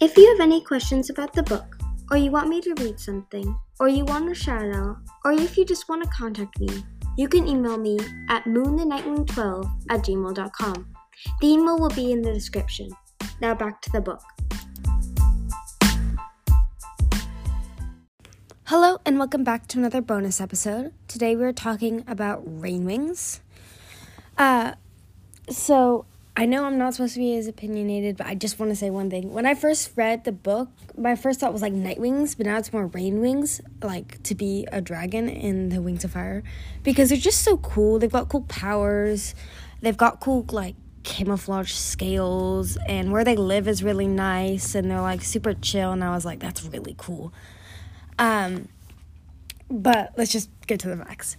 If you have any questions about the book, or you want me to read something, or you want a shout out, or if you just want to contact me, you can email me at moonthenightwing12 at gmail.com. The email will be in the description. Now back to the book. Hello, and welcome back to another bonus episode. Today we're talking about rain wings. Uh, so I know I'm not supposed to be as opinionated, but I just want to say one thing. When I first read the book, my first thought was like night wings, but now it's more rain wings, like to be a dragon in the Wings of Fire, because they're just so cool. They've got cool powers, they've got cool like camouflage scales, and where they live is really nice, and they're like super chill. And I was like, that's really cool. Um, but let's just get to the facts.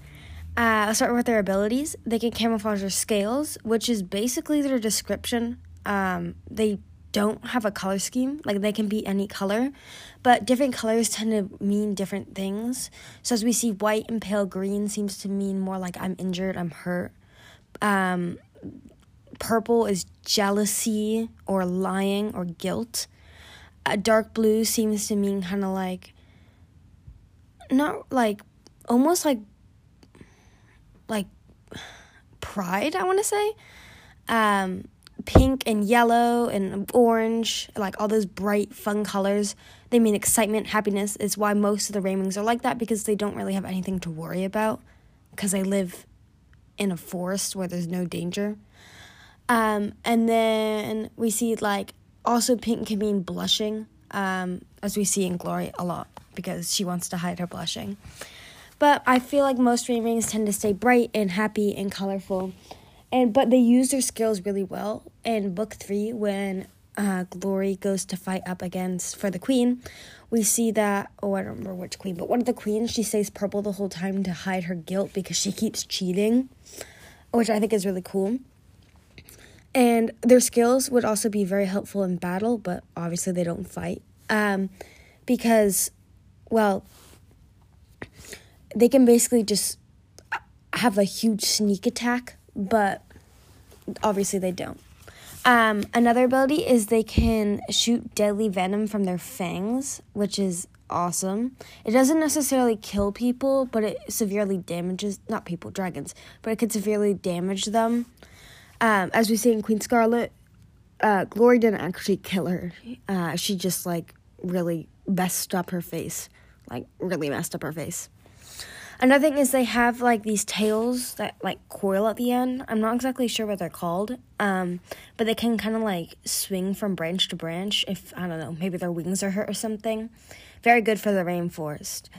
Uh, I'll start with their abilities. They can camouflage their scales, which is basically their description. Um, they don't have a color scheme, like they can be any color, but different colors tend to mean different things. So as we see, white and pale green seems to mean more like I'm injured, I'm hurt. Um, purple is jealousy or lying or guilt. A dark blue seems to mean kind of like not like almost like pride, I want to say. Um, pink and yellow and orange, like all those bright, fun colors. They mean excitement, happiness. Is why most of the Rain Wings are like that because they don't really have anything to worry about because they live in a forest where there's no danger. Um, and then we see like also pink can mean blushing, um, as we see in Glory a lot because she wants to hide her blushing. But I feel like most Rain Wings tend to stay bright and happy and colorful. And but they use their skills really well. In book three, when uh, Glory goes to fight up against for the queen, we see that oh I don't remember which queen, but one of the queens she stays purple the whole time to hide her guilt because she keeps cheating, which I think is really cool. And their skills would also be very helpful in battle, but obviously they don't fight. Um, because, well, they can basically just have a huge sneak attack, but obviously they don't. Um, another ability is they can shoot deadly venom from their fangs, which is awesome. It doesn't necessarily kill people, but it severely damages not people, dragons, but it can severely damage them. Um, as we see in Queen Scarlet, uh, Glory didn't actually kill her. Uh, she just like really messed up her face, like really messed up her face. Another thing is they have like these tails that like coil at the end. I'm not exactly sure what they're called, um, but they can kind of like swing from branch to branch. If I don't know, maybe their wings are hurt or something. Very good for the rainforest.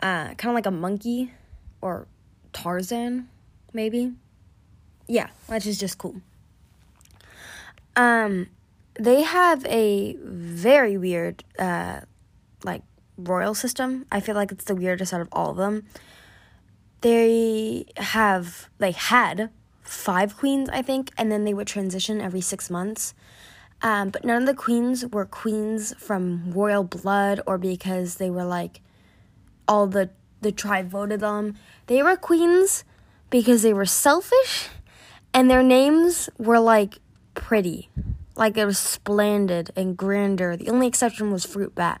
Uh, kind of like a monkey or Tarzan, maybe. Yeah, which is just cool. Um, they have a very weird, uh, like royal system. I feel like it's the weirdest out of all of them they have like had five queens, I think, and then they would transition every six months. Um, but none of the queens were queens from royal blood or because they were like all the the tribe voted them. They were queens because they were selfish and their names were like pretty. Like it was splendid and Grandeur. The only exception was Fruit Bat.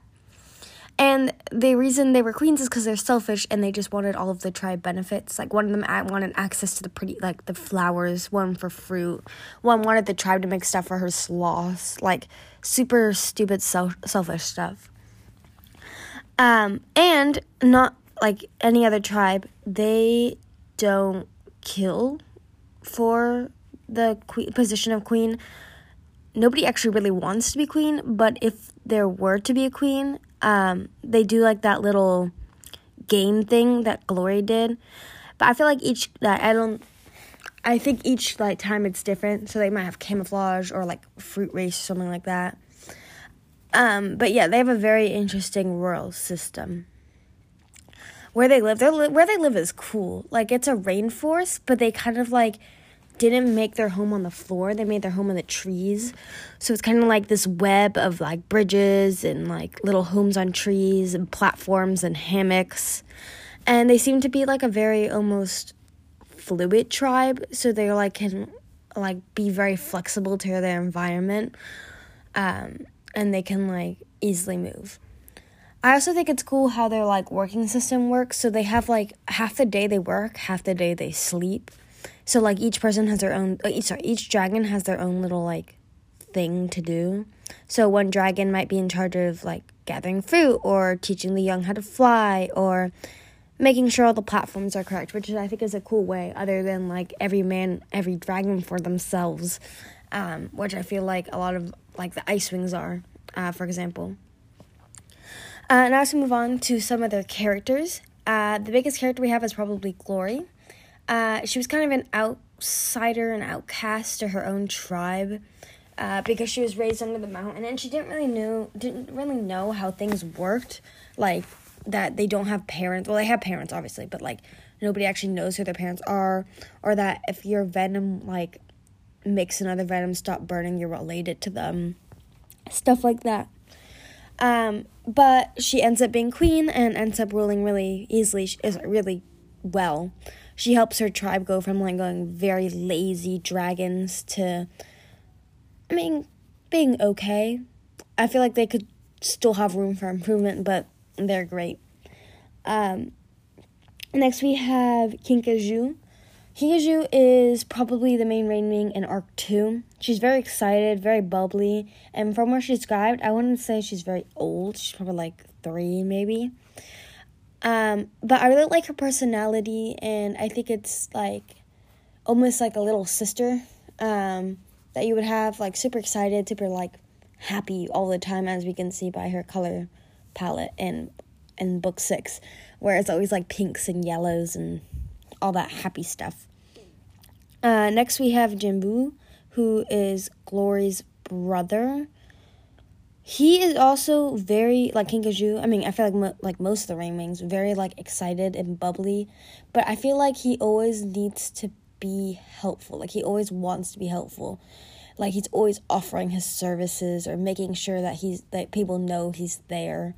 And the reason they were queens is because they're selfish and they just wanted all of the tribe benefits. Like one of them wanted access to the pretty, like the flowers, one for fruit. One wanted the tribe to make stuff for her sloths. Like super stupid, self- selfish stuff. Um, and not like any other tribe, they don't kill for the que- position of queen. Nobody actually really wants to be queen, but if there were to be a queen, um, they do like that little game thing that Glory did. But I feel like each that I don't I think each like time it's different. So they might have camouflage or like fruit race something like that. Um, but yeah, they have a very interesting rural system. Where they live, li- where they live is cool. Like it's a rainforest, but they kind of like didn't make their home on the floor. They made their home in the trees. So it's kind of like this web of like bridges and like little homes on trees and platforms and hammocks. And they seem to be like a very almost fluid tribe. So they like can like be very flexible to their environment. Um, and they can like easily move. I also think it's cool how their like working system works. So they have like half the day they work, half the day they sleep. So like each person has their own. Uh, sorry, each dragon has their own little like thing to do. So one dragon might be in charge of like gathering fruit or teaching the young how to fly or making sure all the platforms are correct, which I think is a cool way, other than like every man, every dragon for themselves, um, which I feel like a lot of like the ice wings are, uh, for example. Uh, now to move on to some of their characters. Uh, the biggest character we have is probably Glory. Uh, she was kind of an outsider, an outcast to her own tribe. Uh, because she was raised under the mountain and she didn't really know didn't really know how things worked like that they don't have parents well they have parents obviously but like nobody actually knows who their parents are or that if your venom like makes another venom stop burning you're related to them stuff like that um, but she ends up being queen and ends up ruling really easily is really well she helps her tribe go from like going very lazy dragons to I mean, being okay. I feel like they could still have room for improvement, but they're great. Um, next, we have Kinkajou. Kinkajou is probably the main rain wing in Arc 2. She's very excited, very bubbly, and from what she's described, I wouldn't say she's very old. She's probably like three, maybe. Um, but I really like her personality, and I think it's like almost like a little sister. Um, that you would have like super excited, super like happy all the time, as we can see by her color palette in in book six, where it's always like pinks and yellows and all that happy stuff. Uh, next, we have Jambu, who is Glory's brother. He is also very like Kinkajou. I mean, I feel like mo- like most of the Rain Wings, very like excited and bubbly, but I feel like he always needs to be helpful. Like he always wants to be helpful. Like he's always offering his services or making sure that he's that people know he's there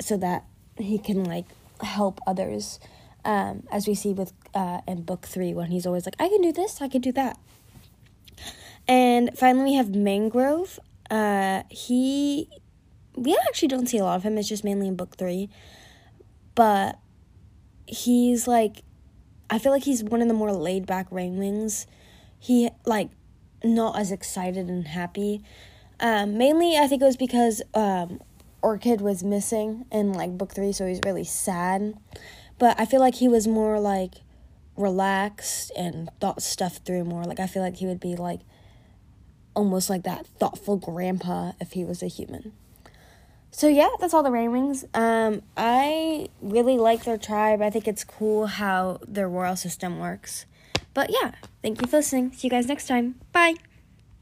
so that he can like help others. Um, as we see with uh, in book three when he's always like, I can do this, I can do that. And finally we have Mangrove. Uh, he we actually don't see a lot of him, it's just mainly in book three. But he's like I feel like he's one of the more laid back Rain Wings. He like not as excited and happy. Um, mainly, I think it was because um, Orchid was missing in like book three, so he's really sad. But I feel like he was more like relaxed and thought stuff through more. Like I feel like he would be like almost like that thoughtful grandpa if he was a human. So yeah, that's all the Rain Wings. Um, I really like their tribe. I think it's cool how their royal system works. But yeah, thank you for listening. See you guys next time. Bye.